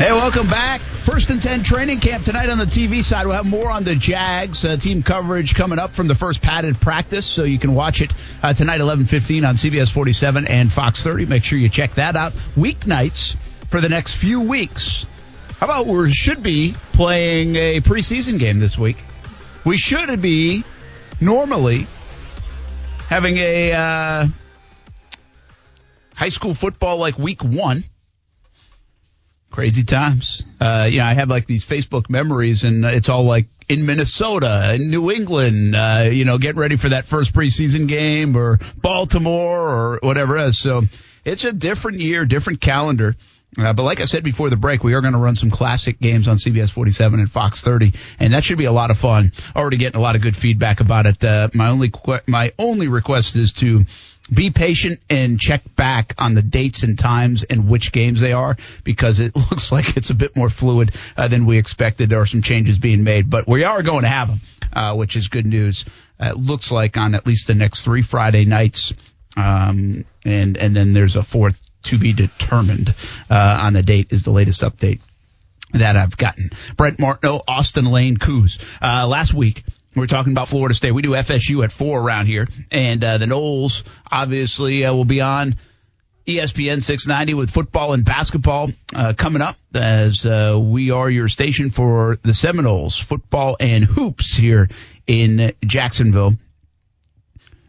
Hey, welcome back. First and 10 training camp tonight on the TV side. We'll have more on the Jags uh, team coverage coming up from the first padded practice, so you can watch it uh, tonight 11:15 on CBS 47 and Fox 30. Make sure you check that out. Weeknights for the next few weeks. How about we should be playing a preseason game this week? We should be normally having a uh, high school football like week one. Crazy times. Uh, you know, I have like these Facebook memories, and it's all like in Minnesota, in New England, uh, you know, getting ready for that first preseason game, or Baltimore, or whatever else. So it's a different year, different calendar. Uh, but like I said before the break, we are going to run some classic games on CBS 47 and Fox 30, and that should be a lot of fun. Already getting a lot of good feedback about it. Uh, my only que- my only request is to be patient and check back on the dates and times and which games they are because it looks like it's a bit more fluid uh, than we expected. There are some changes being made, but we are going to have them, uh, which is good news. Uh, it looks like on at least the next three Friday nights, um, and and then there's a fourth to be determined uh, on the date is the latest update that I've gotten. Brent Martineau, Austin Lane, Coos. Uh, last week, we were talking about Florida State. We do FSU at four around here, and uh, the Noles obviously uh, will be on ESPN 690 with football and basketball uh, coming up as uh, we are your station for the Seminoles football and hoops here in Jacksonville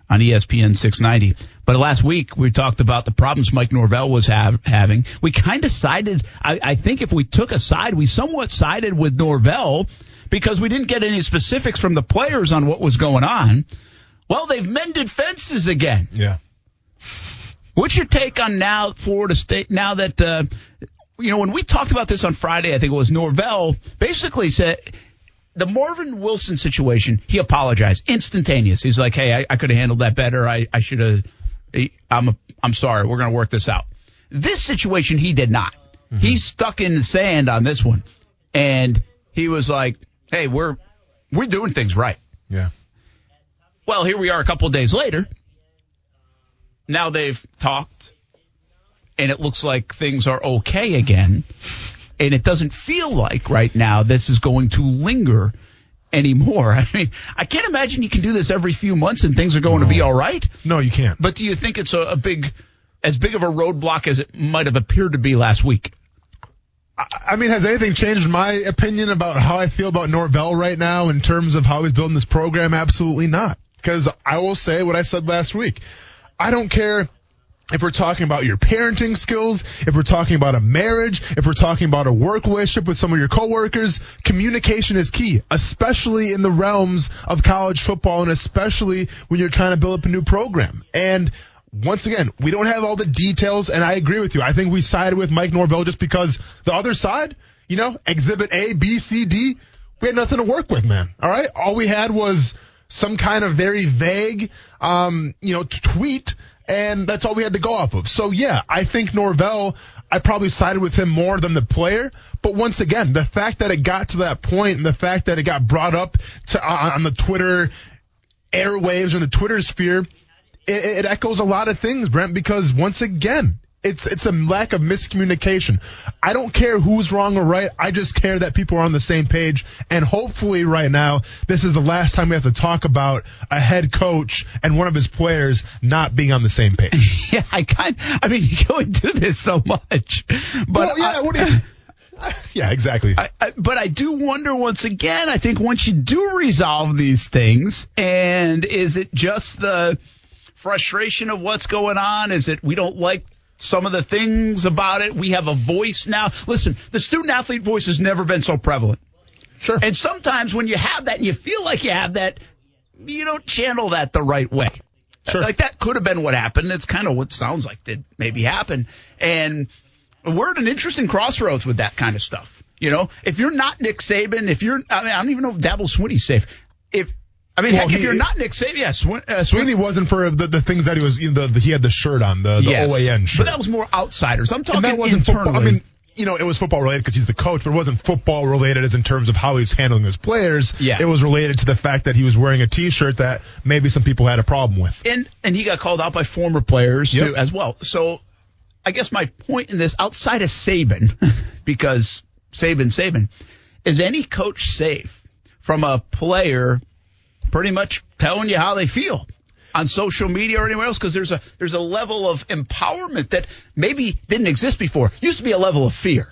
on ESPN 690. But last week we talked about the problems Mike Norvell was have, having. We kind of sided. I, I think if we took a side, we somewhat sided with Norvell because we didn't get any specifics from the players on what was going on. Well, they've mended fences again. Yeah. What's your take on now Florida State? Now that uh, you know when we talked about this on Friday, I think it was Norvell basically said the Marvin Wilson situation. He apologized instantaneous. He's like, "Hey, I, I could have handled that better. I, I should have. I'm a, I'm sorry. We're going to work this out." This situation, he did not. Mm-hmm. He's stuck in the sand on this one, and he was like, "Hey, we're we're doing things right." Yeah. Well, here we are a couple of days later. Now they've talked, and it looks like things are okay again. And it doesn't feel like right now this is going to linger anymore. I mean, I can't imagine you can do this every few months and things are going to be all right. No, you can't. But do you think it's a, a big, as big of a roadblock as it might have appeared to be last week? I mean, has anything changed my opinion about how I feel about Norvell right now in terms of how he's building this program? Absolutely not. Because I will say what I said last week. I don't care if we're talking about your parenting skills, if we're talking about a marriage, if we're talking about a work relationship with some of your coworkers, communication is key, especially in the realms of college football and especially when you're trying to build up a new program. And once again, we don't have all the details, and I agree with you. I think we sided with Mike Norvell just because the other side, you know, exhibit A, B, C, D, we had nothing to work with, man. All right? All we had was some kind of very vague, um, you know, tweet, and that's all we had to go off of. So yeah, I think Norvell, I probably sided with him more than the player. But once again, the fact that it got to that point and the fact that it got brought up to, uh, on the Twitter airwaves or the Twitter sphere, it, it echoes a lot of things, Brent, because once again, it's it's a lack of miscommunication. I don't care who's wrong or right. I just care that people are on the same page. And hopefully, right now, this is the last time we have to talk about a head coach and one of his players not being on the same page. Yeah, I kind. I mean, you go and do this so much, but well, yeah, I, what do you, yeah, exactly. I, I, but I do wonder once again. I think once you do resolve these things, and is it just the frustration of what's going on? Is it we don't like some of the things about it? We have a voice now. Listen, the student athlete voice has never been so prevalent. Sure. And sometimes when you have that and you feel like you have that, you don't channel that the right way. Sure. Like that could have been what happened. It's kind of what sounds like did maybe happen. And we're at an interesting crossroads with that kind of stuff. You know, if you're not Nick Saban, if you're, I mean, I don't even know if Dabo Swinney's safe. If, I mean, Well, heck, if he- you're not Nick Saban, yeah, Swin, uh, Sweeney wasn't for the, the things that he was. You know, the, the, he had the shirt on the, the yes. OAN shirt. But that was more outsiders. I'm talking and that wasn't internally. football. I mean, you know, it was football related because he's the coach, but it wasn't football related as in terms of how he was handling his players. Yeah. It was related to the fact that he was wearing a T-shirt that maybe some people had a problem with. and and he got called out by former players Yep. too as well. So I guess my point in this, outside of Saban, because Saban, Saban, is any coach safe from a player pretty much telling you how they feel on social media or anywhere else? Because there's a there's a level of empowerment that maybe didn't exist before. Used to be a level of fear.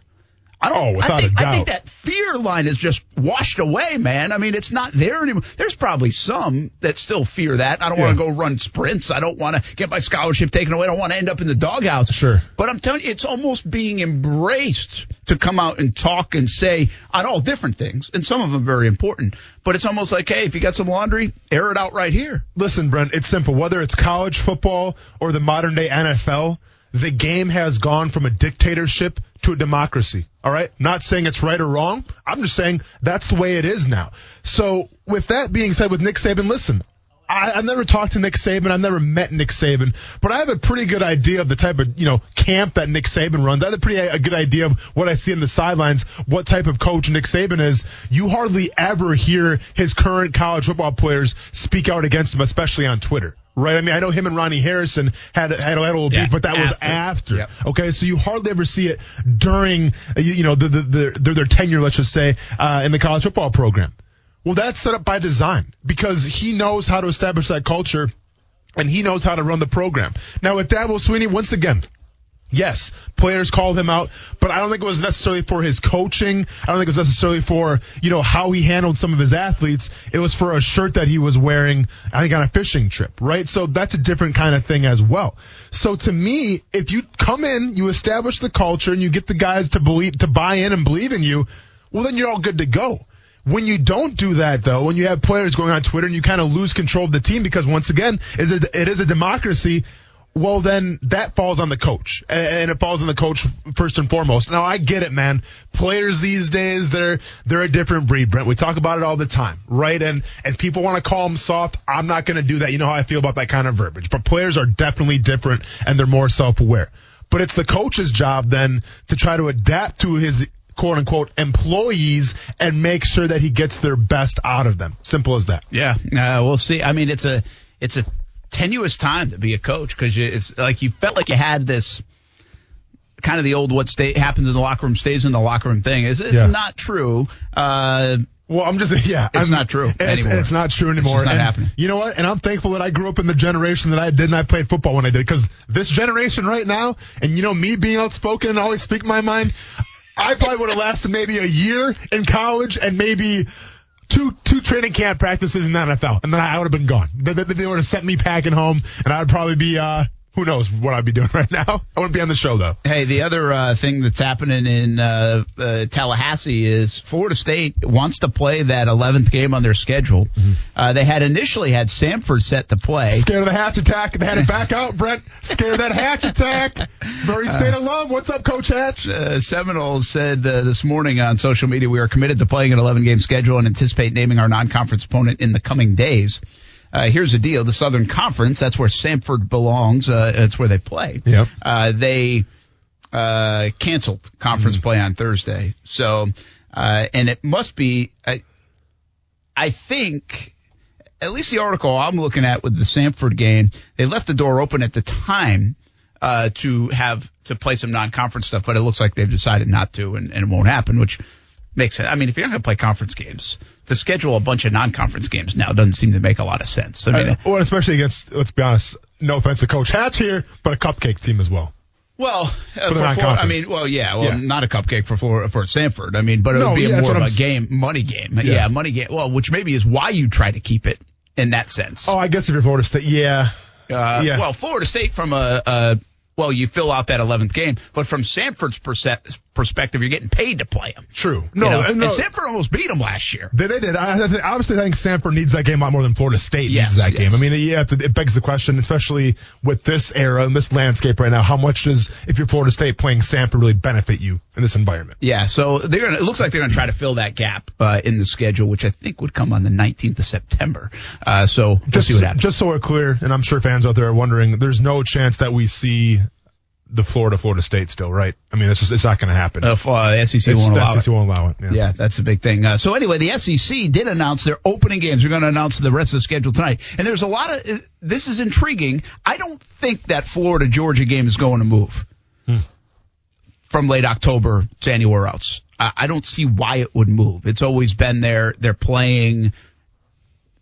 Oh, I don't. Oh, without I think, I think that fear line is just washed away, man. I mean, it's not there anymore. There's probably some that still fear that. I don't want to go run sprints. I don't want to get my scholarship taken away. I don't want to end up in the doghouse. Sure. But I'm telling you, it's almost being embraced to come out and talk and say on all different things, and some of them very important. But it's almost like, hey, if you got some laundry, air it out right here. Listen, Brent, it's simple. Whether it's college football or the modern day NFL, the game has gone from a dictatorship to a democracy. All right. Not saying it's right or wrong. I'm just saying that's the way it is now. So with that being said, with Nick Saban, listen, I, I've never talked to Nick Saban. I've never met Nick Saban, but I have a pretty good idea of the type of, you know, camp that Nick Saban runs. I have a pretty a good idea of what I see in the sidelines, what type of coach Nick Saban is. You hardly ever hear his current college football players speak out against him, especially on Twitter. Right. I mean, I know him and Ronnie Harrison had, had a little Yeah, beef, but that was after. after. Yep. Okay. So you hardly ever see it during, uh, you, you know, the, the, the, their, their tenure, let's just say, uh, in the college football program. Well, that's set up by design because he knows how to establish that culture and he knows how to run the program. Now with Dabo Sweeney, once again, yes, players called him out, but I don't think it was necessarily for his coaching. I don't think it was necessarily for, you know, how he handled some of his athletes. It was for a shirt that he was wearing, I think on a fishing trip, right? So that's a different kind of thing as well. So to me, if you come in, you establish the culture and you get the guys to believe, to buy in and believe in you, well then you're all good to go. When you don't do that, though, when you have players going on Twitter and you kind of lose control of the team because once again, it is a democracy. Well, then that falls on the coach, and it falls on the coach first and foremost. Now, I get it, man. Players these days, they're they're a different breed, Brent. We talk about it all the time, right? And and people want to call them soft. I'm not going to do that. You know how I feel about that kind of verbiage. But players are definitely different, and they're more self-aware. But it's the coach's job then to try to adapt to his quote unquote employees and make sure that he gets their best out of them. Simple as that. Yeah, uh, we'll see. I mean, it's a it's a tenuous time to be a coach because it's like you felt like you had this kind of the old what stay happens in the locker room stays in the locker room thing. It's, it's Yeah. not true. Uh, Well, I'm just yeah. It's I'm- not true It's, anymore. it's not true anymore. just not And happening. You know what? And I'm thankful that I grew up in the generation that I did and I played football when I did. Because this generation right now, and you know me being outspoken and always speak my mind, I probably would have lasted maybe a year in college and maybe two two training camp practices in the NFL, and then I would have been gone. They, they, they would have sent me packing home, and I'd probably be uh, who knows what I'd be doing right now. I wouldn't be on the show though. Hey, the other uh, thing that's happening in uh, uh, Tallahassee is Florida State wants to play that 11th game on their schedule. Uh, they had initially had Samford set to play. Scared of the hatch attack. They had it back out, Brent. Scared of that hatch attack. Murray State alum. What's up, Coach Hatch? Uh, Seminoles said uh, this morning on social media, we are committed to playing an 11 game schedule and anticipate naming our non conference opponent in the coming days. Uh, here's the deal. The Southern Conference, that's where Samford belongs. Uh, that's where they play. Yep. Uh, they, uh, canceled conference play on Thursday. So, uh, and it must be, I, I think, at least the article I'm looking at with the Samford game, they left the door open at the time uh, to have to play some non-conference stuff, but it looks like they've decided not to, and, and it won't happen, which makes sense. I mean, if you're not going to play conference games, to schedule a bunch of non-conference games now doesn't seem to make a lot of sense. I mean, Uh, well, especially against, let's be honest, no offense to Coach Hatch here, but a cupcake team as well. well, uh, for Florida. I mean, well, yeah, well, Yeah. not a cupcake for Florida, for Samford. I mean, but it No, would be yeah, more of a game, money game. Yeah. money game. Well, which maybe is why you try to keep it in that sense. Oh, I guess if you're Florida State, yeah. Uh, yeah. Well, Florida State from a, a well, you fill out that 11th game, but from Samford's perse- perspective, you're getting paid to play them. True. You No, know? no. and Samford almost beat them last year. They, they did. I, I think, obviously, think Samford needs that game a lot more than Florida State Yes, needs that yes. game. I mean, yeah, it begs the question, especially with this era and this landscape right now, how much does, if you're Florida State, playing Samford really benefit you in this environment? Yeah, so they're gonna. It looks like they're gonna try to fill that gap uh, in the schedule, which I think would come on the 19th of September. Uh, so we'll Just, see what happens. just so we're clear, and I'm sure fans out there are wondering, there's no chance that we see the Florida Florida State still, right? I mean, it's just it's not going to happen. Uh, uh, SEC won't the allow SEC it. won't allow it. Yeah. Yeah, that's a big thing. Uh, so anyway, the SEC did announce their opening games. They're going to announce the rest of the schedule tonight. And there's a lot of, uh, this is intriguing. I don't think that Florida Georgia game is going to move from late October to anywhere else. I, I don't see why it would move. It's always been there. They're playing.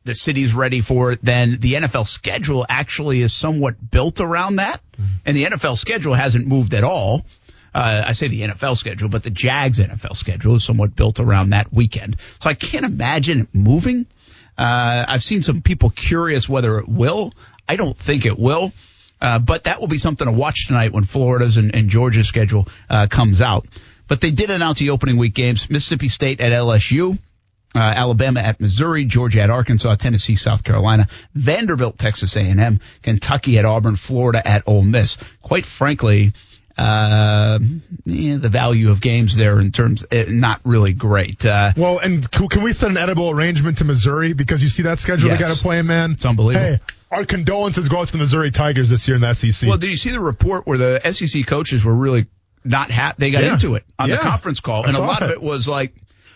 The city's ready for it. Then the NFL schedule actually is somewhat built around that. And the NFL schedule hasn't moved at all. Uh, I say the NFL schedule, but the Jags NFL schedule is somewhat built around that weekend. So I can't imagine it moving. Uh, I've seen some people curious whether it will. I don't think it will. Uh, but that will be something to watch tonight when Florida's and, and Georgia's schedule uh, comes out. But they did announce the opening week games: Mississippi State at LSU, uh, Alabama at Missouri, Georgia at Arkansas, Tennessee, South Carolina, Vanderbilt, Texas A&M, Kentucky at Auburn, Florida at Ole Miss. Quite frankly, uh, yeah, the value of games there in terms uh, not really great. Uh, Well, and can, can we set an edible arrangement to Missouri because you see that schedule Yes. they got to play, man? It's unbelievable. Hey, our condolences go out to the Missouri Tigers this year in the SEC. Well, did you see the report where the SEC coaches were really not happy? They got Yeah. into it on the conference call, and a saw lot of it. it was like,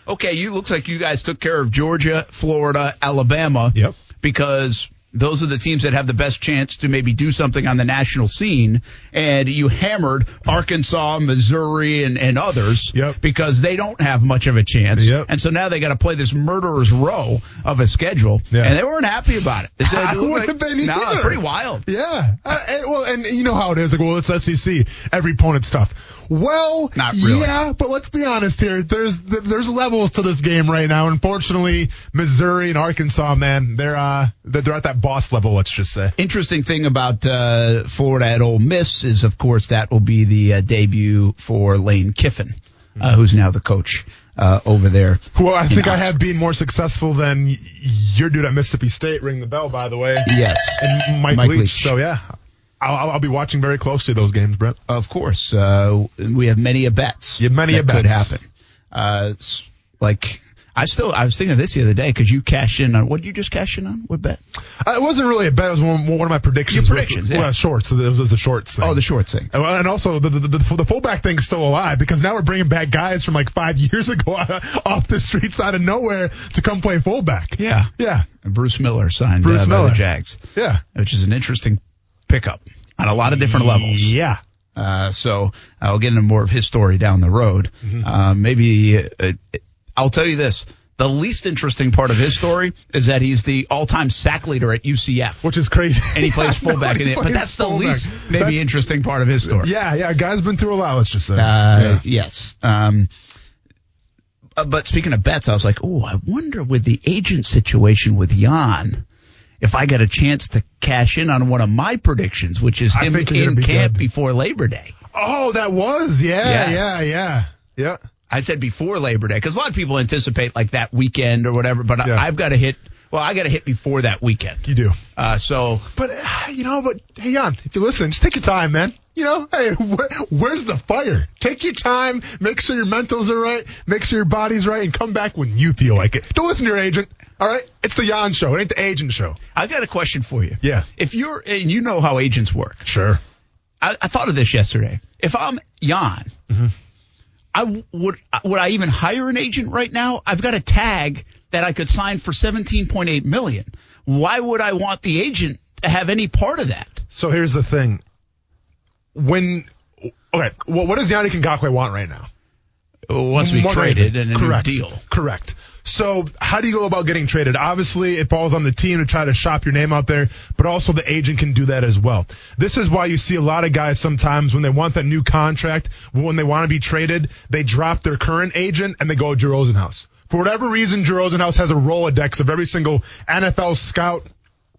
okay, you looks like you guys took care of Georgia, Florida, Alabama, Yep. because those are the teams that have the best chance to maybe do something on the national scene, and you hammered Arkansas, Missouri, and, and others Yep. because they don't have much of a chance, Yep. and so now they got to play this murderer's row of a schedule, Yeah. and they weren't happy about it. They said, I it wouldn't like- have been nah, either. pretty wild. Yeah. Uh, and- well, and you know how it is. Like, well, it's SEC. Every opponent's tough. Well, Not really. yeah, but let's be honest here. There's there's levels to this game right now. Unfortunately, Missouri and Arkansas, man, they're uh they're at that boss level. Let's just say. Interesting thing about uh, Florida at Ole Miss is, of course, that will be the uh, debut for Lane Kiffin, uh, who's now the coach uh, over there. Who I in think I have been more successful than y- your dude at Mississippi State. Ring the bell, by the way. Yes, And Mike, Mike Leach. Leach. So yeah, I'll, I'll- be watching very closely those games, Brent. of course. Uh, we have many a bets. You have many a could bets. happen. Uh, like I still, I was thinking of this the other day because you cashed in on what did you just cash in on? What bet? Uh, it wasn't really a bet. It was one, one of my predictions. Your predictions, with, yeah. well, shorts. So it was, it was a shorts thing. Oh, the short thing. And- And also, the, the, the, the fullback thing's still alive because now we're bringing back guys from like five years ago off the streets out of nowhere to come play fullback. Yeah, Yeah. Bruce Miller signed Bruce uh, Miller. the Jags, Yeah. which is an interesting pickup on a lot of different levels. Yeah. Uh, so I'll get into more of his story down the road. Mm-hmm. Uh, maybe uh, I'll tell you this: the least interesting part of his story is that he's the all-time sack leader at UCF, Which is crazy. and he plays fullback in He it. But that's the least maybe That's- interesting part of his story. Yeah, yeah. Guy's been through a lot, let's just say. Uh, yeah. Yes. Um, uh, but speaking of bets, I was like, oh, I wonder with the agent situation with Jan, if I got a chance to cash in on one of my predictions, which is I him in be camp good. before Labor Day. Oh, that was. Yeah, Yes. yeah, yeah. Yeah. I said before Labor Day because a lot of people anticipate like that weekend or whatever, but Yeah. I, I've got to hit. Well, I got to hit before that weekend. You do. Uh, so But, uh, you know, but hey, on if you're listening, just take your time, man. You know, hey, wh- where's the fire? Take your time, make sure your mentals are right, make sure your body's right, and come back when you feel like it. Don't listen to your agent, all right? It's the Jan show. It ain't the agent show. I've got a question for you. Yeah. If you're, and you know how agents work. Sure. I, I thought of this yesterday. If I'm Jan, Mm-hmm. I w- would would I even hire an agent right now? I've got a tag that I could sign for 17.8 million. Why would I want the agent to have any part of that? So here's the thing. When, okay, what, what does Yannick Ngakoue want right now? Wants to be More traded and a Correct. new deal. Correct. So how do you go about getting traded? Obviously, it falls on the team to try to shop your name out there, but also the agent can do that as well. This is why you see a lot of guys sometimes when they want that new contract, when they want to be traded, they drop their current agent and they go to Drew Rosenhaus. For whatever reason, Drew Rosenhaus has a Rolodex of every single NFL scout,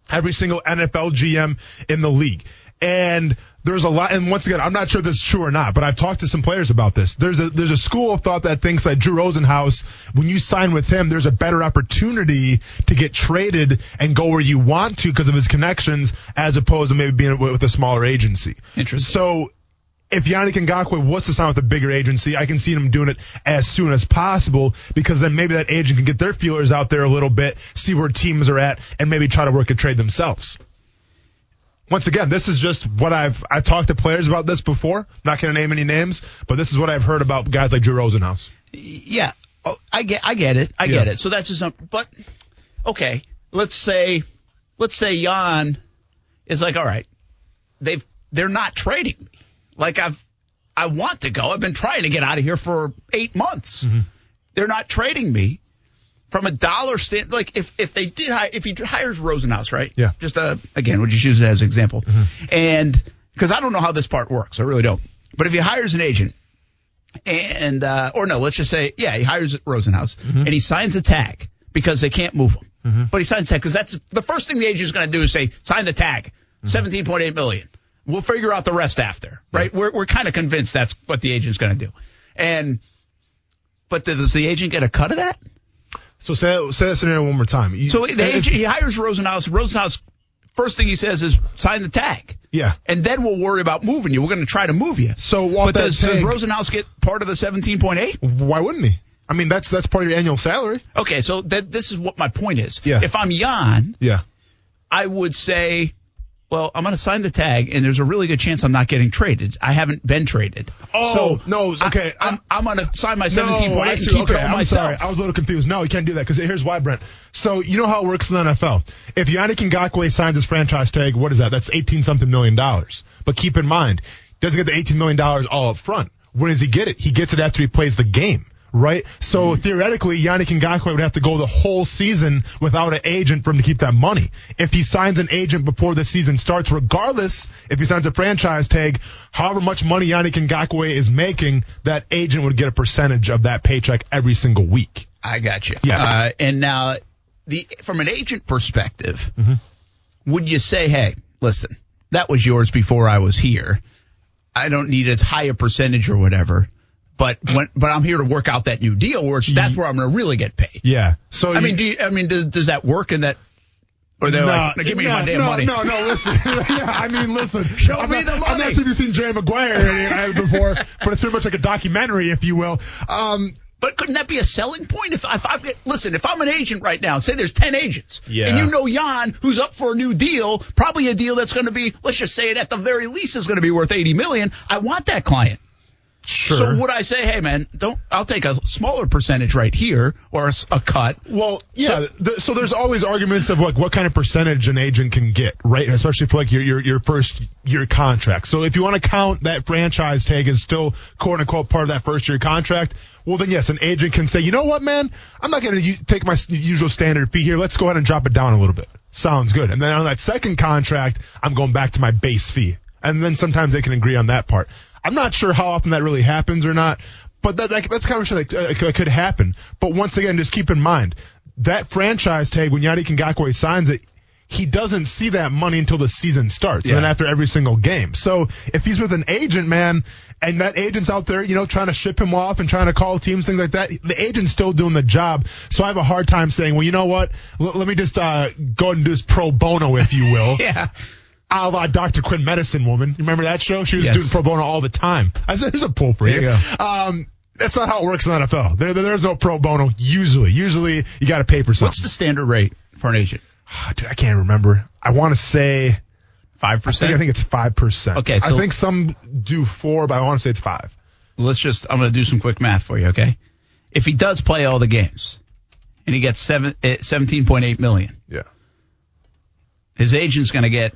every single NFL GM in the league. And there's a lot, and once again, I'm not sure this is true or not, but I've talked to some players about this. There's a there's a school of thought that thinks that Drew Rosenhaus, when you sign with him, there's a better opportunity to get traded and go where you want to because of his connections, as opposed to maybe being with a smaller agency. Interesting. So if Yannick Ngakoue wants to sign with a bigger agency, I can see him doing it as soon as possible because then maybe that agent can get their feelers out there a little bit, see where teams are at, and maybe try to work a trade themselves. Once again, this is just what I've I've talked to players about this before. Not going to name any names, but this is what I've heard about guys like Drew Rosenhaus. Yeah, oh, I get, I get it, I get it. So that's just something. But okay, let's say, let's say Jan is like, all right, they've they're not trading me. Like I've, I want to go. I've been trying to get out of here for eight months. Mm-hmm. They're not trading me. From a dollar stand, like if if they did hire, if he hires Rosenhaus, right? Yeah. Just uh, again, we'll just use it as an example, and because I don't know how this part works, I really don't. But if he hires an agent and uh, or no, let's just say yeah, he hires Rosenhaus and he signs a tag because they can't move him. But he signs a tag because that's the first thing the agent's going to do is say sign the tag, seventeen point eight million. We'll figure out the rest after, right? We're we're kind of convinced that's what the agent's going to do, and but does the agent get a cut of that? So say say that scenario one more time. You- So the agent he hires Rosenhaus. Rosenhaus first thing he says is sign the tag. Yeah. And then we'll worry about moving you. We're going to try to move you. So but does, does Rosenhaus get part of the 17.8? Why wouldn't he? I mean, that's that's part of your annual salary. Okay, so that this is what my point is. Yeah. If I'm Jan, Yeah. I would say, well, I'm going to sign the tag, and there's a really good chance I'm not getting traded. I haven't been traded. Oh, so no, okay. I, am I'm going to sign my 17.8 No, I and keep okay, it I'm myself. sorry. I was a little confused. No, you can't do that because here's why, Brent. So you know how it works in the NFL. If Yannick Ngakoue signs his franchise tag, what is that? That's 18 something million dollars. But keep in mind, he doesn't get the 18 million dollars all up front. When does he get it? He gets it after he plays the game. Right? So theoretically, Yannick Ngakoue would have to go the whole season without an agent for him to keep that money. If he signs an agent before the season starts, regardless if he signs a franchise tag, however much money Yannick Ngakoue is making, that agent would get a percentage of that paycheck every single week. I got you. Yeah. Uh, and now, the from an agent perspective, Mm-hmm. would you say, hey, listen, that was yours before I was here. I don't need as high a percentage or whatever, but when, but I'm here to work out that new deal, where it's, that's where I'm going to really get paid. Yeah. So I you- mean, do you, I mean, does, does that work in that? Or they're like, give me no, my damn no, money. No, no, listen. yeah, I mean, listen. Show I'm me not, the I'm not sure if you've seen Jerry Maguire uh, before, but it's pretty much like a documentary, if you will. Um, But couldn't that be a selling point? If, if I listen, if I'm an agent right now, say there's ten agents, Yeah. and you know Jan, who's up for a new deal, probably a deal that's going to be, let's just say it at the very least is going to be worth eighty million. I want that client. Sure. So would I say, hey man, don't? I'll take a smaller percentage right here or a cut. Well, yeah. So- th- So, there's always arguments of like what kind of percentage an agent can get, right? Especially for like your your, your first year contract. So if you want to count that franchise tag as still quote unquote part of that first year contract, well then yes, an agent can say, you know what, man, I'm not going to take my usual standard fee here. Let's go ahead and drop it down a little bit. Sounds good. And then on that second contract, I'm going back to my base fee. And then sometimes they can agree on that part. I'm not sure how often that really happens or not, but that, that that's kind of shit that uh, could- happen. But once again, just keep in mind that franchise tag when Yannick Ngakoue signs it, he doesn't see that money until the season starts, yeah. and then after every single game. So if he's with an agent, man, and that agent's out there, you know, trying to ship him off and trying to call teams, things like that, the agent's still doing the job. So I have a hard time saying, well, you know what? L- let me just uh, go ahead and do this pro bono, if you will Yeah. A la Dr. Quinn Medicine Woman. You remember that show? She was Yes. doing pro bono all the time. I said, there's a pull for you. Um, that's not how it works in the NFL. There, there's no pro bono usually. Usually you got to pay for something. What's the standard rate for an agent? Dude, I can't remember. I want to say, Five I think, percent. I think it's 5%. Okay, so- I think some do four, but I want to say it's five. Let's just. I'm going to do some quick math for you. Okay. If he does play all the games, and he gets seven, eh, 17.8 million, Yeah. his agent's going to get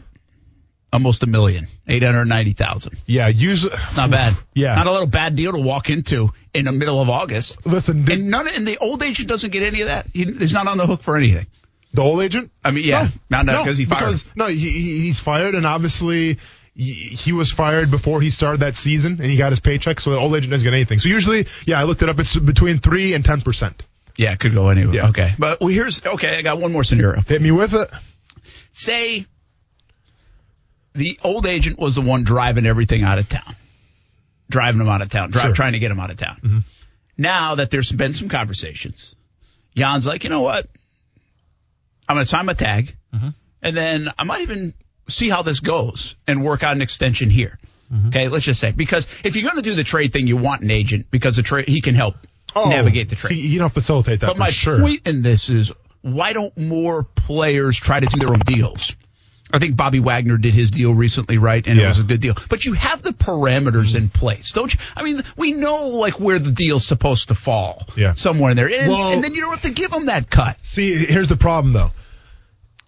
almost a million, eight hundred ninety thousand. Yeah, usually. It's not bad. Yeah. Not a little bad deal to walk into in the middle of August. Listen, the, And none. And the old agent doesn't get any of that. He, he's not on the hook for anything. the old agent? I mean, yeah, not no, because he fired. because- no, he, he, he's fired, and obviously he, he was fired before he started that season, and he got his paycheck. So the old agent doesn't get anything. So usually, yeah, I looked it up. It's between three and ten percent. yeah, it could go anywhere. Yeah. Okay, but well, here's okay. I got one more scenario. Hit me with it. Say the old agent was the one driving everything out of town, driving them out of town, dri- Sure. trying to get them out of town. Mm-hmm. Now that there's been some conversations, Jan's like, you know what? I'm going to sign my tag, Mm-hmm. and then I might even see how this goes and work out an extension here. Mm-hmm. Okay, let's just say because if you're going to do the trade thing, you want an agent because the trade he can help navigate the trade. Oh, He, you don't facilitate that But my sure. point in this is why don't more players try to do their own deals? I think Bobby Wagner did his deal recently, right? And it was a good deal. But you have the parameters in place, don't you? I mean, we know like where the deal's supposed to fall. Yeah. Somewhere in there. And, Well- and then you don't have to give them that cut. See, here's the problem though.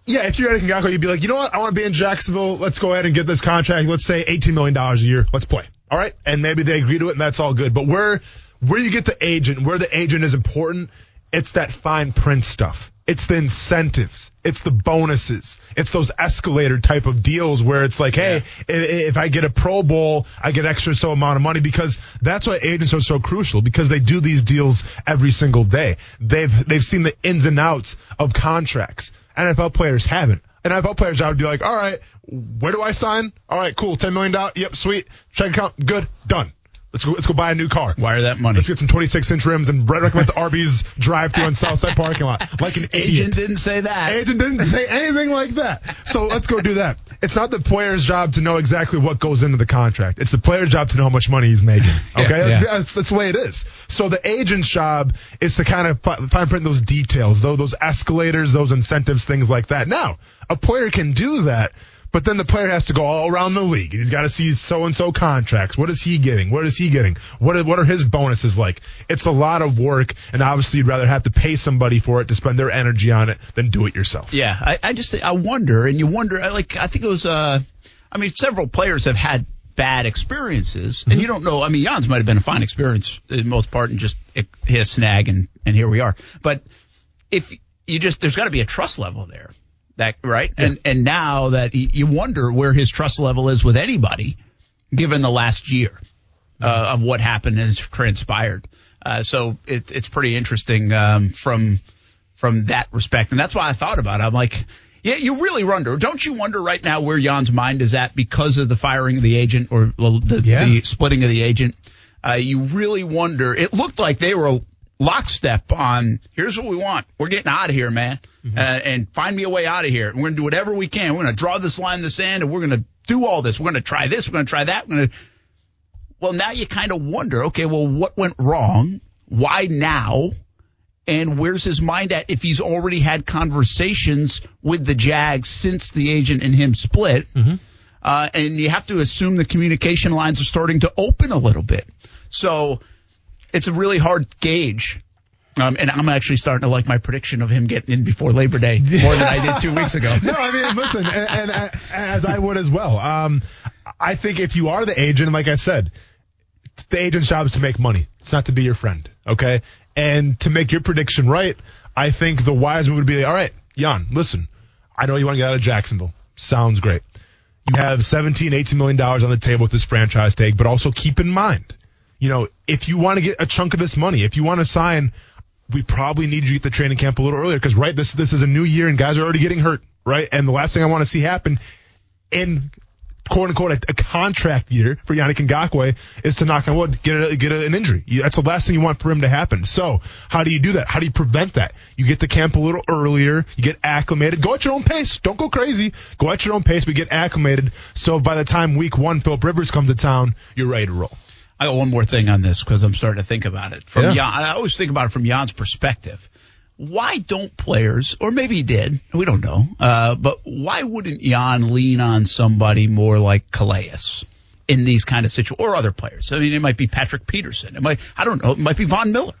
Yeah, if you're Eddie Ngakoue, you'd be like, you know what? I want to be in Jacksonville. Let's go ahead and get this contract. Let's say $18 million a year. Let's play. All right. And maybe they agree to it and that's all good. But where, where you get the agent, where the agent is important, it's that fine print stuff. It's the incentives. It's the bonuses. It's those escalator type of deals where it's like, hey, i- if I get a Pro Bowl, I get extra so amount of money because that's why agents are so crucial because they do these deals every single day. They've they've seen the ins and outs of contracts. NFL players haven't. NFL player's job would be like, all right, where do I sign? All right, cool, ten million dollars. Yep, sweet. Check account, good, done. Let's go. Let's go buy a new car. Wire that money. Let's get some 26 inch rims and recommend the Arby's drive through on Southside parking lot. Like an idiot. Agent didn't say that. Agent didn't say anything like that. So let's go do that. It's not the player's job to know exactly what goes into the contract. It's the player's job to know how much money he's making. Okay, Yeah, that's, yeah. that's, that's the way it is. So the agent's job is to kind of fine print those details, though those escalators, those incentives, things like that. Now, a player can do that. But then the player has to go all around the league. He's got to see so and so contracts. What is he getting? What is he getting? What are, what are his bonuses like? It's a lot of work, and obviously you'd rather have to pay somebody for it to spend their energy on it than do it yourself. Yeah, I, I just I wonder, and you wonder. I Like I think it was. Uh, I mean, several players have had bad experiences, and you don't know. I mean, Jans might have been a fine experience in most part, and just it hit a snag, and and here we are. But if you just there's got to be a trust level there, that right? And and now that you wonder where his trust level is with anybody, given the last year uh, of what happened and has transpired. Uh, so it, it's pretty interesting um, from from that respect, and that's why I thought about it. I'm like, yeah, you really wonder, don't you wonder right now where Jan's mind is at because of the firing of the agent or the, Yeah. the splitting of the agent? Uh, you really wonder. It looked like they were lockstep on here's what we want. We're getting out of here, man, uh, and find me a way out of here. We're going to do whatever we can. We're going to draw this line in the sand, and we're going to do all this. We're going to try this. We're going to try that. We're going to well, now you kind of wonder, okay, well, what went wrong? Why now? And where's his mind at if he's already had conversations with the Jags since the agent and him split? Uh, and you have to assume the communication lines are starting to open a little bit. So it's a really hard gauge. Um, and I'm actually starting to like my prediction of him getting in before Labor Day more than I did two weeks ago. no, I mean, listen, and, and as I would as well. Um, I think if you are the agent, like I said, the agent's job is to make money. It's not to be your friend. Okay. And to make your prediction right, I think the wise move would be, all right, Jan, listen, I know you want to get out of Jacksonville. Sounds great. You have 17, 18 million dollars on the table with this franchise tag, but also keep in mind, you know, if you want to get a chunk of this money, if you want to sign, we probably need you to get the training camp a little earlier because right, this this is a new year and guys are already getting hurt, right? And the last thing I want to see happen in quote unquote a, a contract year for Yannick Ngakoue is to knock on wood get a, get a, an injury. That's the last thing you want for him to happen. So how do you do that? How do you prevent that? You get to camp a little earlier. You get acclimated. Go at your own pace. Don't go crazy. Go at your own pace, but get acclimated. So by the time week one, Philip Rivers comes to town, you're ready to roll. I got one more thing on this because I'm starting to think about it from Yeah. Jan. I always think about it from Jan's perspective. Why don't players, or maybe he did, we don't know, uh, but why wouldn't Jan lean on somebody more like Calais in these kind of situations, or other players? I mean, it might be Patrick Peterson. It might, I don't know, it might be Von Miller.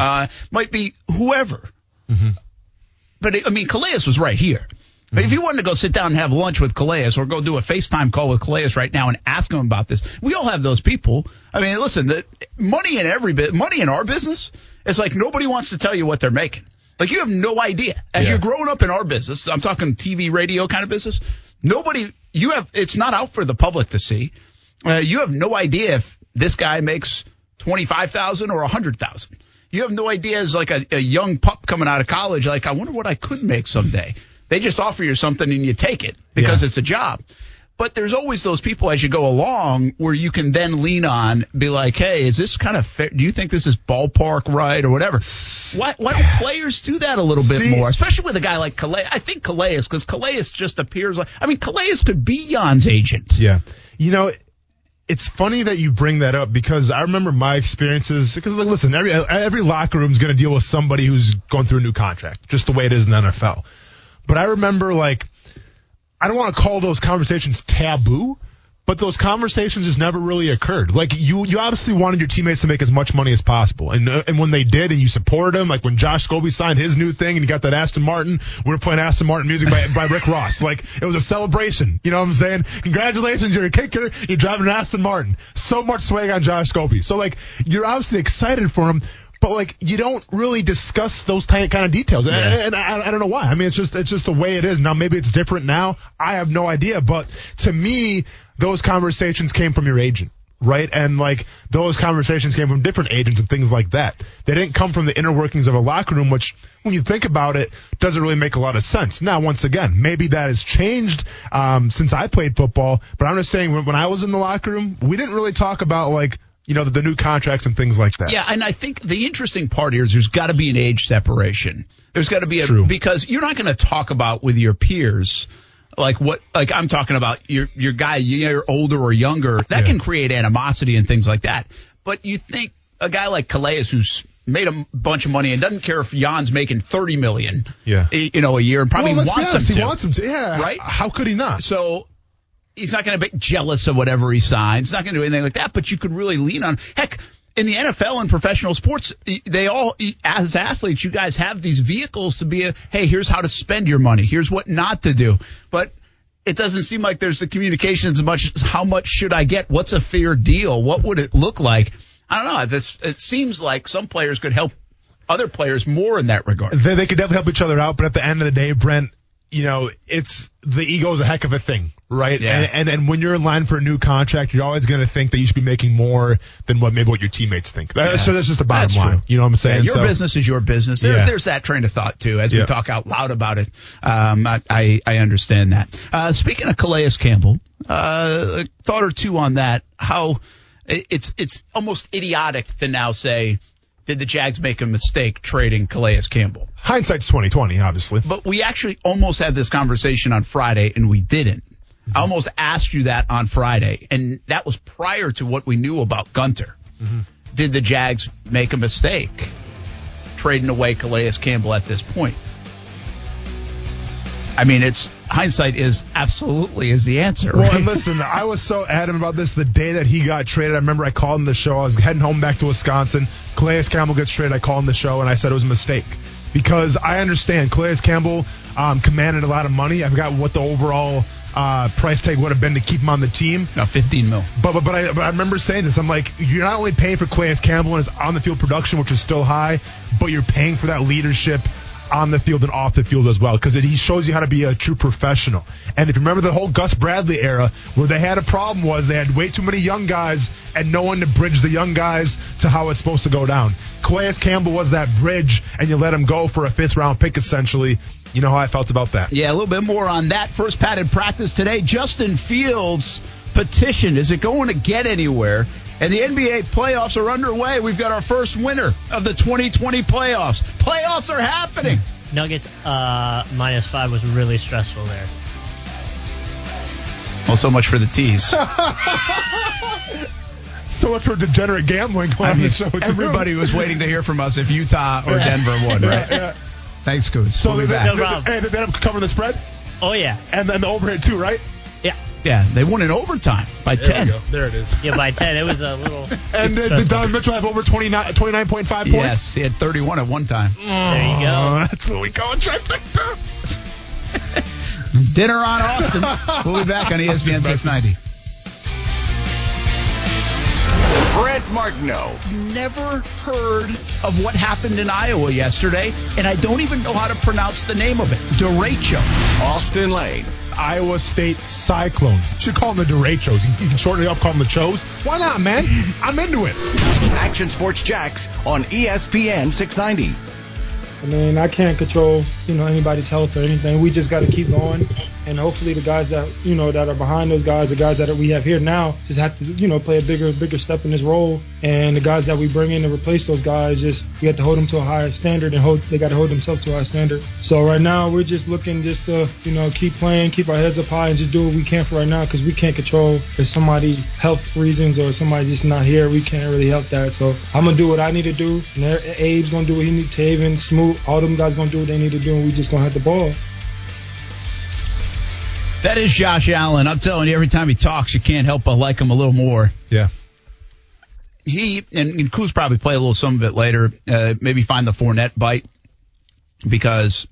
Uh, might be whoever. But it, I mean, Calais was right here. But if you wanted to go sit down and have lunch with Calais or go do a FaceTime call with Calais right now and ask him about this, we all have those people. I mean, listen, the money in every bit, money in our business is like nobody wants to tell you what they're making. Like you have no idea. As Yeah. you're growing up in our business, I'm talking TV, radio kind of business. Nobody, you have, it's not out for the public to see. Uh, you have no idea if this guy makes twenty five thousand or a hundred thousand. You have no idea as like a, a young pup coming out of college. Like I wonder what I could make someday. They just offer you something and you take it because Yeah. it's a job. But there's always those people as you go along where you can then lean on, be like, hey, is this kind of fair? Do you think this is ballpark right or whatever? Why, why don't players do that a little bit See- more, especially with a guy like Calais? I think Calais, because Calais just appears like, I mean, Calais could be Jan's agent. Yeah. You know, it's funny that you bring that up because I remember my experiences. Because like, listen, every every locker room is going to deal with somebody who's going through a new contract, just the way it is in the NFL. But I remember like, I don't want to call those conversations taboo, but those conversations just never really occurred. Like you, you obviously wanted your teammates to make as much money as possible, and uh, and when they did, and you supported them, like when Josh Scobee signed his new thing, and you got that Aston Martin, we were playing Aston Martin music by, by Rick Ross. Like it was a celebration. You know what I'm saying? Congratulations, you're a kicker. You're driving an Aston Martin. So much swag on Josh Scobee. So like you're obviously excited for him. But like you don't really discuss those kind of details, and, and I, I don't know why. I mean, it's just it's just the way it is now. Maybe it's different now. I have no idea. But to me, those conversations came from your agent, right? And like those conversations came from different agents and things like that. They didn't come from the inner workings of a locker room, which when you think about it, doesn't really make a lot of sense. Now, once again, maybe that has changed um, since I played football. But I'm just saying, when, when I was in the locker room, we didn't really talk about like you know the, the new contracts and things like that. Yeah, and I think the interesting part here is there's got to be an age separation. There's got to be a True. because you're not going to talk about with your peers like what like I'm talking about your your guy you're older or younger that Yeah. can create animosity and things like that. But you think a guy like Calais who's made a bunch of money and doesn't care if Jan's making 30 million, Yeah. you know, a year and probably well, wants him he to. wants him to. Yeah, Right? How could he not? So he's not going to be jealous of whatever he signs. He's not going to do anything like that. But you could really lean on. Heck, in the NFL and professional sports, they all, as athletes, you guys have these vehicles to be a, hey, here's how to spend your money. Here's what not to do. But it doesn't seem like there's the communication as much as how much should I get? What's a fair deal? What would it look like? I don't know. This, it seems like some players could help other players more in that regard. they, they could definitely help each other out, but at the end of the day, Brent, you know, it's the ego is a heck of a thing, right? Yeah. And, and and when you're in line for a new contract, you're always going to think that you should be making more than what maybe what your teammates think. That- Yeah. So that's just the bottom That's line. true. You know what I'm saying? Yeah, your So- business is your business. There's, Yeah. there's that train of thought too. As we talk out loud about it, um, I, I I understand that. Uh, speaking of Calais Campbell, uh, a thought or two on that. How it's it's almost idiotic to now say, did the Jags make a mistake trading Calais Campbell? Hindsight's 2020, obviously. But we actually almost had this conversation on Friday, and we didn't. Mm-hmm. I almost asked you that on Friday, and that was prior to what we knew about Gunter. Mm-hmm. Did the Jags make a mistake trading away Calais Campbell at this point? I mean, it's hindsight is absolutely is the answer. Well, right? and listen, I was so adamant about this the day that he got traded. I remember I called him the show. I was heading home back to Wisconsin. Calais Campbell gets traded. I called him the show and I said it was a mistake because I understand Calais Campbell um, commanded a lot of money. I forgot what the overall uh, price tag would have been to keep him on the team. no, 15 mil. But, but but I but I remember saying this. I'm like, you're not only paying for Calais Campbell and his on the field production, which is still high, but you're paying for that leadership on the field and off the field as well, because he shows you how to be a true professional. And if you remember the whole Gus Bradley era, where they had a problem was they had way too many young guys and no one to bridge the young guys to how it's supposed to go down. Calais Campbell was that bridge, and you let him go for a fifth round pick essentially. You know how I felt about that. Yeah, a little bit more on that. First padded practice today. Justin Fields petition. Is it going to get anywhere? And the NBA playoffs are underway. We've got our first winner of the 2020 playoffs. Playoffs are happening. Nuggets uh, minus five was really stressful there. Well, so much for the tease. So much for degenerate gambling going I on mean, the show. too. everybody was waiting to hear from us if Utah or Denver won, right? Yeah. Thanks, Coos. So we'll be they, back. No problem. Hey, they ended up covering the spread Oh yeah, and then the overhead too, right? Yeah, Yeah, they won in overtime by 10. There it is. yeah. By ten, it was a little. And uh, did stressful. Don Mitchell have over 29, 29.5 points? Yes, he had 31 at one time. There you go. Oh, that's what we call a trifecta. Dinner on Austin. we'll be back on ESPN 690. Brent Martineau. never heard of what happened in Iowa yesterday, and I don't even know how to pronounce the name of it. Derecho. Austin Lane. Iowa State Cyclones. Should call them the Derechos. You, can shorten it up, call them the Chos. Why not, man? I'm into it. Action Sports Jax on ESPN 690. I mean, I can't control, you know, anybody's health or anything. We just got to keep going, and hopefully the guys that you know that are behind those guys, the guys that we have here now, just have to, you know, play a bigger, bigger step in this role. And the guys that we bring in to replace those guys, just we have to hold them to a higher standard, and hold they got to hold themselves to a higher standard. So right now we're just looking just to, you know, keep playing, keep our heads up high, and just do what we can for right now because we can't control if somebody health reasons or somebody's just not here. We can't really help that. So I'm gonna do what I need to do, and Abe's gonna do what he needs. Taven, Smoot, all them guys gonna do what they need to do, and we just gonna have the ball. That is Josh Allen. I'm telling you, every time he talks, you can't help but like him a little more. Yeah. He and, and Kuz probably play a little some of it later. Uh, maybe find the Fournette bite because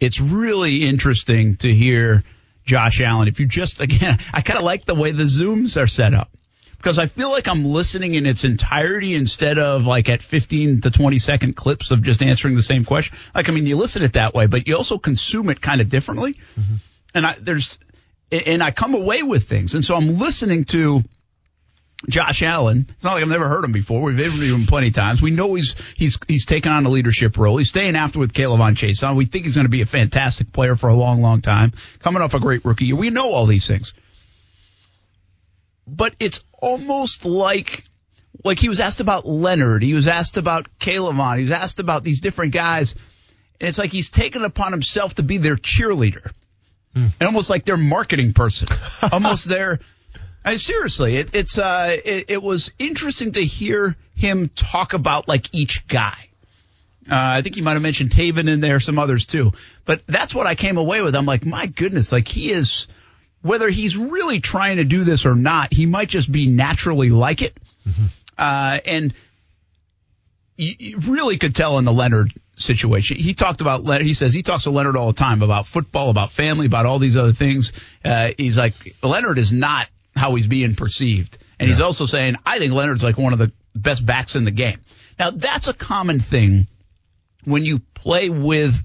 it's really interesting to hear Josh Allen. If you just again, I kind of like the way the zooms are set up because I feel like I'm listening in its entirety instead of like at 15 to 20 second clips of just answering the same question. Like, I mean, you listen it that way, but you also consume it kind of differently. Mm-hmm. And I, there's, and I come away with things. And so I'm listening to Josh Allen. It's not like I've never heard him before. We've interviewed him plenty of times. We know he's, he's, he's taken on a leadership role. He's staying after with K'Lavon Chaisson. We think he's going to be a fantastic player for a long, long time. Coming off a great rookie year. We know all these things but it's almost like like he was asked about Leonard, he was asked about K'Lavon, he was asked about these different guys, and it's like he's taken upon himself to be their cheerleader, hmm. and almost like their marketing person, almost their. I mean, seriously, it, it's uh, it, it, was interesting to hear him talk about like each guy. Uh, I think he might have mentioned Taven in there, some others too. But that's what I came away with. I'm like, my goodness, like he is whether he's really trying to do this or not, he might just be naturally like it. Mm-hmm. Uh, and you, you, really could tell in the Leonard situation. He talked about, he says he talks to Leonard all the time about football, about family, about all these other things. Uh, he's like, Leonard is not how he's being perceived. And yeah. he's also saying, I think Leonard's like one of the best backs in the game. Now, that's a common thing when you play with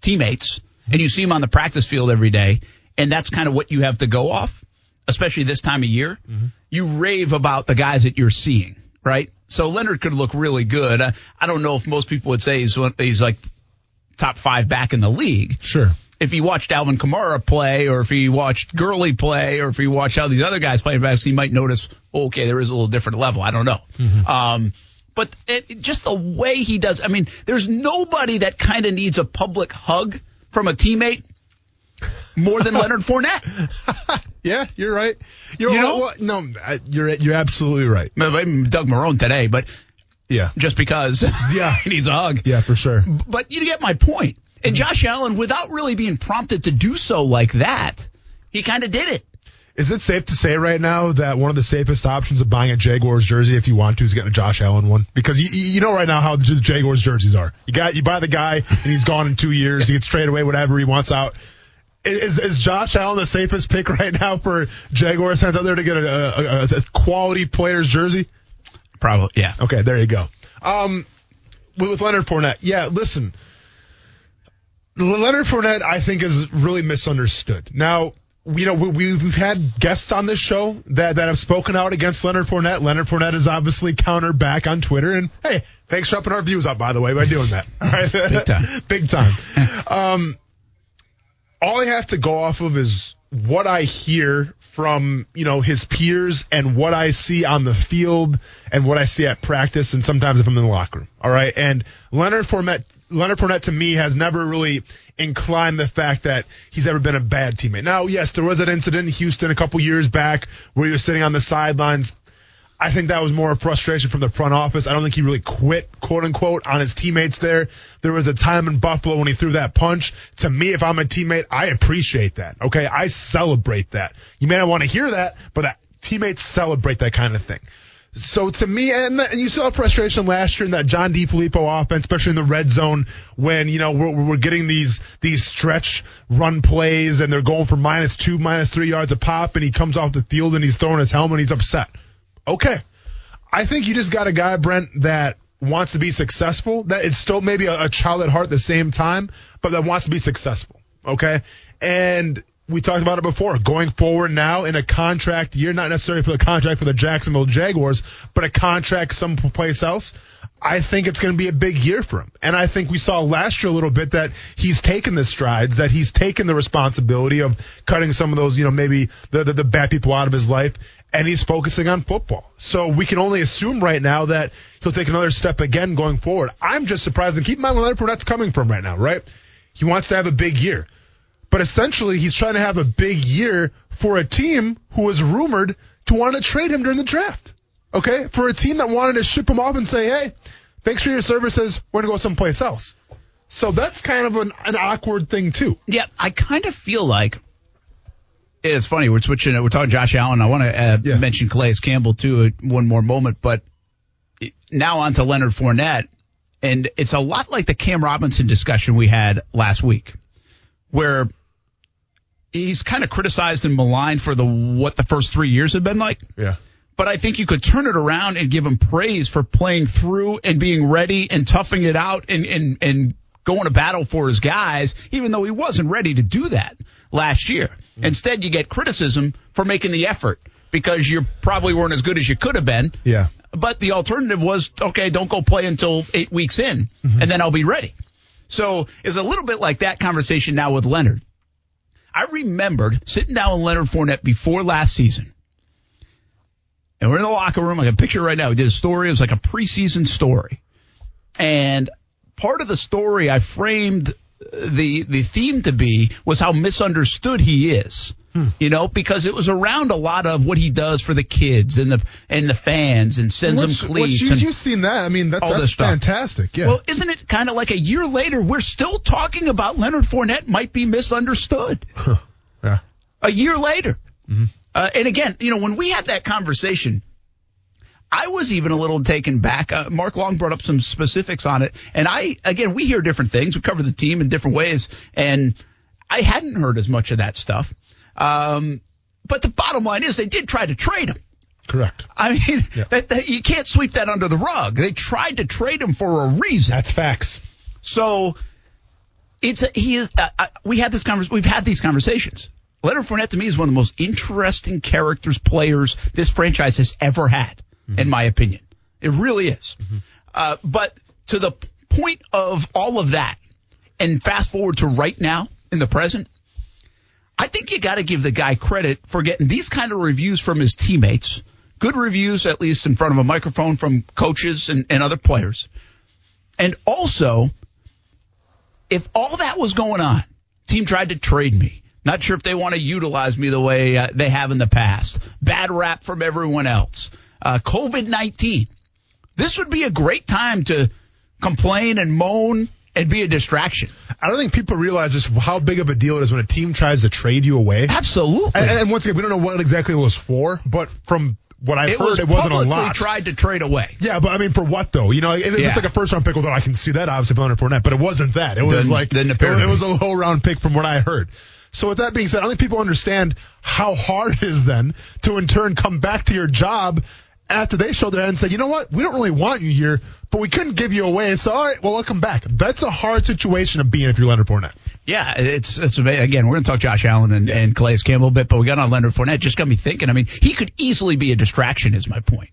teammates and you see them on the practice field every day and that's kind of what you have to go off, especially this time of year. Mm-hmm. You rave about the guys that you're seeing, right? So Leonard could look really good. I, I don't know if most people would say he's he's like top five back in the league. Sure. If he watched Alvin Kamara play, or if he watched Gurley play, or if he watched how these other guys play backs, he might notice, okay, there is a little different level. I don't know. Mm-hmm. Um, but it, just the way he does, I mean, there's nobody that kind of needs a public hug from a teammate more than Leonard Fournette. yeah, you're right. You're, you know, no, you're you're absolutely right. Doug Marrone today, but yeah, just because yeah he needs a hug. Yeah, for sure. But you get my point. And mm-hmm. Josh Allen, without really being prompted to do so like that, he kind of did it. Is it safe to say right now that one of the safest options of buying a Jaguars jersey, if you want to, is getting a Josh Allen one? Because you, you know right now how the Jaguars jerseys are. You got you buy the guy and he's gone in two years. He gets traded away, whatever he wants out. Is, is Josh Allen the safest pick right now for Jaguars fans out there to get a, a, a quality player's jersey? Probably, yeah. Okay, there you go. Um, with, Leonard Fournette, yeah. Listen, Leonard Fournette, I think, is really misunderstood. Now, you know, we, we've had guests on this show that, that have spoken out against Leonard Fournette. Leonard Fournette is obviously countered back on Twitter. And hey, thanks for upping our views up, by the way, by doing that. All right. Big time. Big time. um, all I have to go off of is what I hear from, you know, his peers and what I see on the field and what I see at practice and sometimes if I'm in the locker room. All right. And Leonard Fournette, Leonard Fournette to me has never really inclined the fact that he's ever been a bad teammate. Now, yes, there was an incident in Houston a couple years back where he was sitting on the sidelines I think that was more a frustration from the front office. I don't think he really quit, quote unquote, on his teammates there. There was a time in Buffalo when he threw that punch. To me, if I'm a teammate, I appreciate that. Okay. I celebrate that. You may not want to hear that, but that, teammates celebrate that kind of thing. So to me, and, you saw frustration last year in that John DeFilippo offense, especially in the red zone when, you know, we're, we're getting these, these stretch run plays and they're going for minus two, minus three yards a pop and he comes off the field and he's throwing his helmet and he's upset. Okay. I think you just got a guy, Brent, that wants to be successful, that is still maybe a, a child at heart at the same time, but that wants to be successful. Okay. And we talked about it before. Going forward now in a contract year, not necessarily for the contract for the Jacksonville Jaguars, but a contract someplace else. I think it's going to be a big year for him. And I think we saw last year a little bit that he's taken the strides, that he's taken the responsibility of cutting some of those, you know, maybe the, the, the bad people out of his life, and he's focusing on football. So we can only assume right now that he'll take another step again going forward. I'm just surprised, and keep in mind where that's coming from right now, right? He wants to have a big year. But essentially, he's trying to have a big year for a team who was rumored to want to trade him during the draft. Okay? For a team that wanted to ship him off and say, hey, thanks for your services. We're going to go someplace else. So that's kind of an, an awkward thing, too. Yeah, I kind of feel like it's funny. We're switching. We're talking Josh Allen. I want to uh, Yeah. mention Calais Campbell too. uh, One more moment, but now on to Leonard Fournette, and it's a lot like the Cam Robinson discussion we had last week, where he's kind of criticized and maligned for the what the first three years have been like. Yeah. But I think you could turn it around and give him praise for playing through and being ready and toughing it out and, and, and going to battle for his guys, even though he wasn't ready to do that last year. Mm-hmm. Instead, you get criticism for making the effort because you probably weren't as good as you could have been. Yeah. But the alternative was, okay, don't go play until eight weeks in, mm-hmm. and then I'll be ready. So it's a little bit like that conversation now with Leonard. I remembered sitting down with Leonard Fournette before last season. And we're in the locker room. I can picture right now. We did a story. It was like a preseason story. And part of the story I framed the the theme to be was how misunderstood he is. You know, because it was around a lot of what he does for the kids and the and the fans and sends What's- them cleats. you, and, you've seen that. I mean, that, all that's fantastic. Yeah. Well, isn't it kind of like a year later we're still talking about Leonard Fournette might be misunderstood? yeah. a year later. Mm-hmm. Uh, and again, you know, when we had that conversation, I was even a little taken back. Uh, Mark Long brought up some specifics on it. And I, again, we hear different things. We cover the team in different ways. And I hadn't heard as much of that stuff. Um, but the bottom line is they did try to trade him. Correct. I mean, Yeah. that, that, you can't sweep that under the rug. They tried to trade him for a reason. That's facts. So it's a, he is. Uh, uh, we had this convers. We've had these conversations. Leonard Fournette to me is one of the most interesting characters, players this franchise has ever had, in my opinion. It really is. Uh, but to the point of all of that, and fast forward to right now in the present, I think you got to give the guy credit for getting these kind of reviews from his teammates. Good reviews, at least in front of a microphone from coaches and, and other players. And also, if all that was going on, team tried to trade me. Not sure if they want to utilize me the way uh, they have in the past. Bad rap from everyone else. Uh, COVID 19. This would be a great time to complain and moan and be a distraction. I don't think people realize just how big of a deal it is when a team tries to trade you away. Absolutely. And, and once again, we don't know what exactly it was for, but from what I it heard, was it wasn't a lot. tried to trade away. yeah, but I mean, for what though? You know, if Yeah. it's like a first round pick, although I can see that obviously for Fournette, but it wasn't that. It was Didn't- like didn't it was a low round pick from what I heard. So with that being said, I don't think people understand how hard it is then to in turn come back to your job after they showed their hand and said, you know what, we don't really want you here, but we couldn't give you away. And so all right, well, welcome back. That's a hard situation to be in if you're Leonard Fournette. Yeah, it's it's ama- again. We're going to talk Josh Allen and, and Calais Campbell a bit, but we got on Leonard Fournette. Just got me thinking. I mean, he could easily be a distraction. Is my point.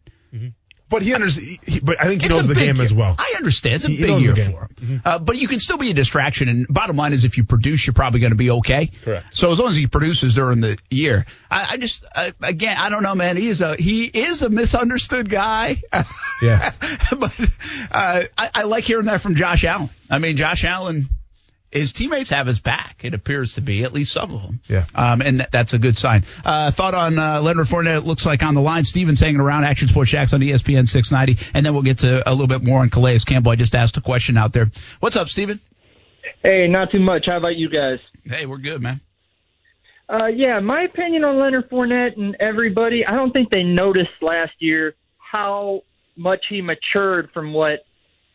But he understands. But I think he It's knows the game year. as well. I understand. It's a He- big year for him. Uh, but you can still be a distraction. And bottom line is, if you produce, you're probably going to be okay. Correct. So as long as he produces during the year, I, I just uh, again, I don't know, man. He is a he is a misunderstood guy. Yeah. but uh, I, I like hearing that from Josh Allen. I mean, Josh Allen. His teammates have his back. It appears to be at least some of them. Yeah. Um, and that, that's a good sign. Uh, thought on uh, Leonard Fournette. It looks like on the line. Steven's hanging around. Action Sports Jax on ESPN 690, and then we'll get to a little bit more on Calais Campbell. I just asked a question out there. What's up, Steven? Hey, not too much. How about you guys? Hey, we're good, man. Uh, yeah, my opinion on Leonard Fournette and everybody, I don't think they noticed last year how much he matured from what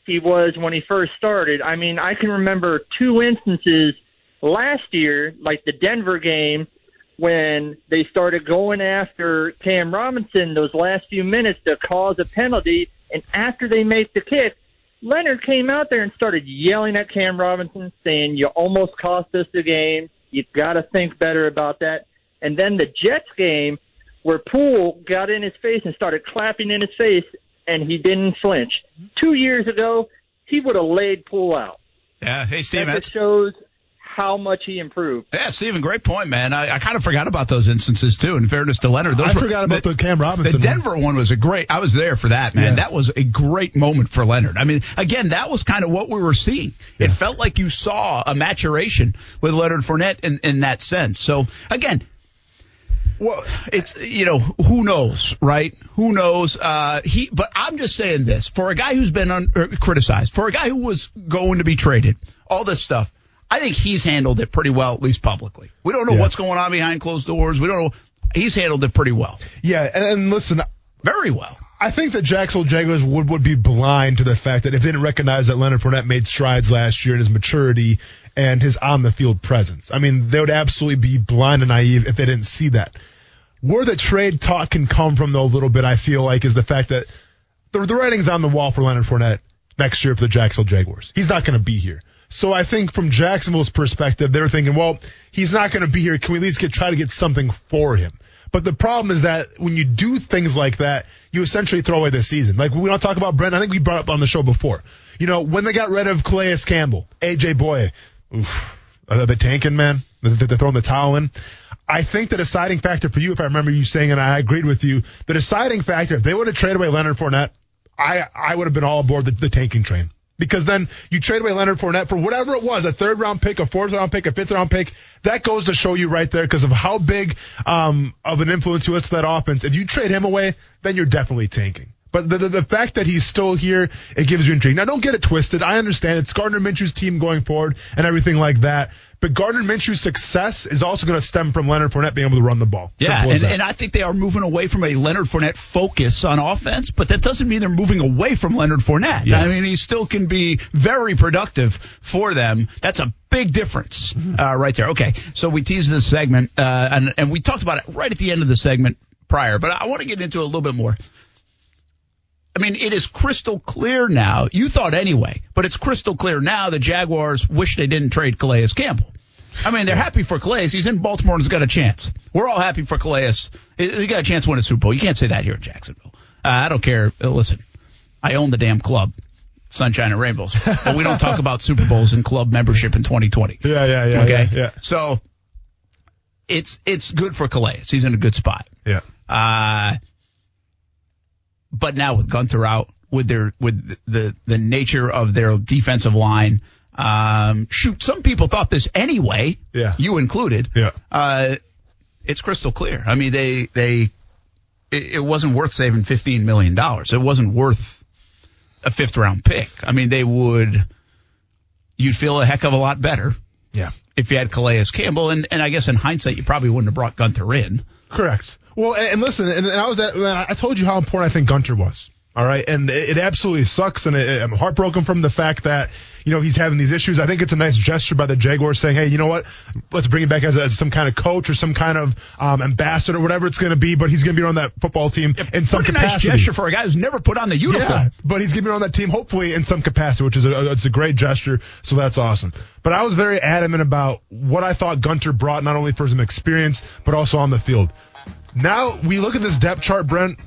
he was when he first started. I mean, I can remember two instances last year, like the Denver game, when they started going after Cam Robinson those last few minutes to cause a penalty, and after they make the kick, Leonard came out there and started yelling at Cam Robinson, saying, "You almost cost us the game. You've got to think better about that." And then the Jets game, where Poole got in his face and started clapping in his face, and he didn't flinch. two years ago, he would have laid Poole out. Yeah. Hey, Steve. That shows how much he improved. Yeah, Steven, great point, man. I, I kind of forgot about those instances too. In fairness to Leonard, those I were, forgot about the, Cam Robinson. The. Denver one was a great. I was there for that, man. Yeah. That was a great moment for Leonard. I mean, again, that was kind of what we were seeing. It felt like you saw a maturation with Leonard Fournette in, in that sense. So again, well, it's you know who knows, right? Who knows? Uh, he, but I'm just saying this for a guy who's been un, criticized, for a guy who was going to be traded, all this stuff. I think he's handled it pretty well, at least publicly. We don't know Yeah. what's going on behind closed doors. We don't know. He's handled it pretty well, Yeah, and, and listen, very well. I think that Jacksonville Jaguars would, would be blind to the fact that if they didn't recognize that Leonard Fournette made strides last year in his maturity and his on the field presence. I mean, they would absolutely be blind and naive if they didn't see that. Where the trade talk can come from, though, a little bit, I feel like, is the fact that the, the writing's on the wall for Leonard Fournette next year for the Jacksonville Jaguars. He's not going to be here. So I think from Jacksonville's perspective, they're thinking, well, he's not going to be here. Can we at least get try to get something for him? But the problem is that when you do things like that, you essentially throw away the season. Like we don't talk about Brent. I think we brought up on the show before. You know, when they got rid of Calais Campbell, AJ Bouye, oof, are tanking, man? They're throwing the towel in. I think the deciding factor for you, if I remember you saying, and I agreed with you, the deciding factor, if they would have traded away Leonard Fournette, I I would have been all aboard the, the tanking train. Because then you trade away Leonard Fournette for whatever it was, a third round pick, a fourth round pick, a fifth round pick. That goes to show you right there because of how big um, of an influence he was to that offense. If you trade him away, then you're definitely tanking. But the, the, the fact that he's still here, it gives you intrigue. Now, don't get it twisted. I understand it's Gardner Minshew's team going forward and everything like that. But Gardner Minshew's success is also going to stem from Leonard Fournette being able to run the ball. Yeah, and, and I think they are moving away from a Leonard Fournette focus on offense, but that doesn't mean they're moving away from Leonard Fournette. Yeah. I mean, he still can be very productive for them. That's a big difference uh, right there. Okay, so we teased this segment, uh, and, and we talked about it right at the end of the segment prior, but I want to get into it a little bit more. I mean, it is crystal clear now. You thought anyway, but it's crystal clear now the Jaguars wish they didn't trade Calais Campbell. I mean, they're happy for Calais. He's in Baltimore and he's got a chance. We're all happy for Calais. He got a chance to win a Super Bowl. You can't say that here in Jacksonville. Uh, I don't care. Uh, listen, I own the damn club, Sunshine and Rainbows, but we don't talk about Super Bowls and club membership in 2020. yeah, yeah, yeah. okay, Yeah. Yeah. so it's it's good for Calais. He's in a good spot. yeah. Uh, but now with Gunter out, with their with the the nature of their defensive line, um, shoot, some people thought this anyway. Yeah. you included. Yeah. Uh, it's crystal clear. I mean, they they it, it wasn't worth saving fifteen million dollars. It wasn't worth a fifth round pick. I mean, they would. You'd feel a heck of a lot better Yeah. if you had Calais Campbell, and and I guess in hindsight, you probably wouldn't have brought Gunter in. Correct. Well, and, listen, and, and I was at, I told you how important I think Gunter was. All right, and it, it absolutely sucks, and it, I'm heartbroken from the fact that you know he's having these issues. I think it's a nice gesture by the Jaguars saying, "Hey, you know what? Let's bring him back as, as some kind of coach or some kind of um, ambassador, whatever it's going to be." But he's going to be on that football team in some capacity. nice gesture for a guy who's never put on the uniform. Yeah, but he's going to be on that team hopefully in some capacity, which is a, it's a great gesture. So that's awesome. But I was very adamant about what I thought Gunter brought, not only for his experience, but also on the field. Now we look at this depth chart, Brent,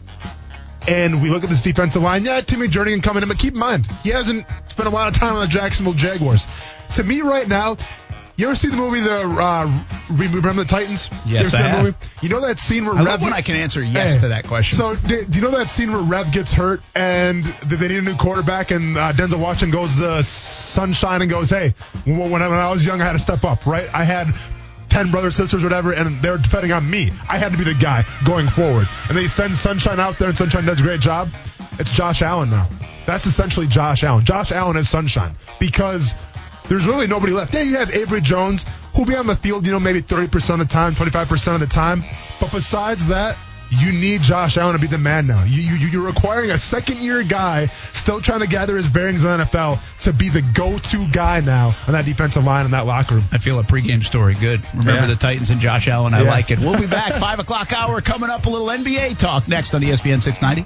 and we look at this defensive line. Yeah, Timmy Jernigan coming in, but keep in mind, he hasn't spent a lot of time on the Jacksonville Jaguars. To me right now, you ever see the movie The uh, Re- Remember the Titans? You Yes, ever I have. movie? You know that scene where I Rev love when I can answer yes Hey, to that question. So, do, do you know that scene where Rev gets hurt and they need a new quarterback, and uh, Denzel Washington goes uh, sunshine and goes, "Hey, when, when I, when I was young, I had to step up, right? I had." 10 brothers, sisters, whatever, and they're depending on me. I had to be the guy going forward. And they send Sunshine out there, and Sunshine does a great job. It's Josh Allen now. That's essentially Josh Allen. Josh Allen is Sunshine because there's really nobody left. Yeah, you have Abry Jones, who'll be on the field, you know, maybe 30% of the time, 25% of the time. But besides that, you need Josh Allen to be the man now. You, you, you're requiring a second year guy still trying to gather his bearings in the NFL to be the go to guy now on that defensive line in that locker room. I feel a pregame story. Good. Remember Yeah. the Titans and Josh Allen. I Yeah. like it. We'll be back. Five o'clock hour coming up. A little NBA talk next on ESPN 690.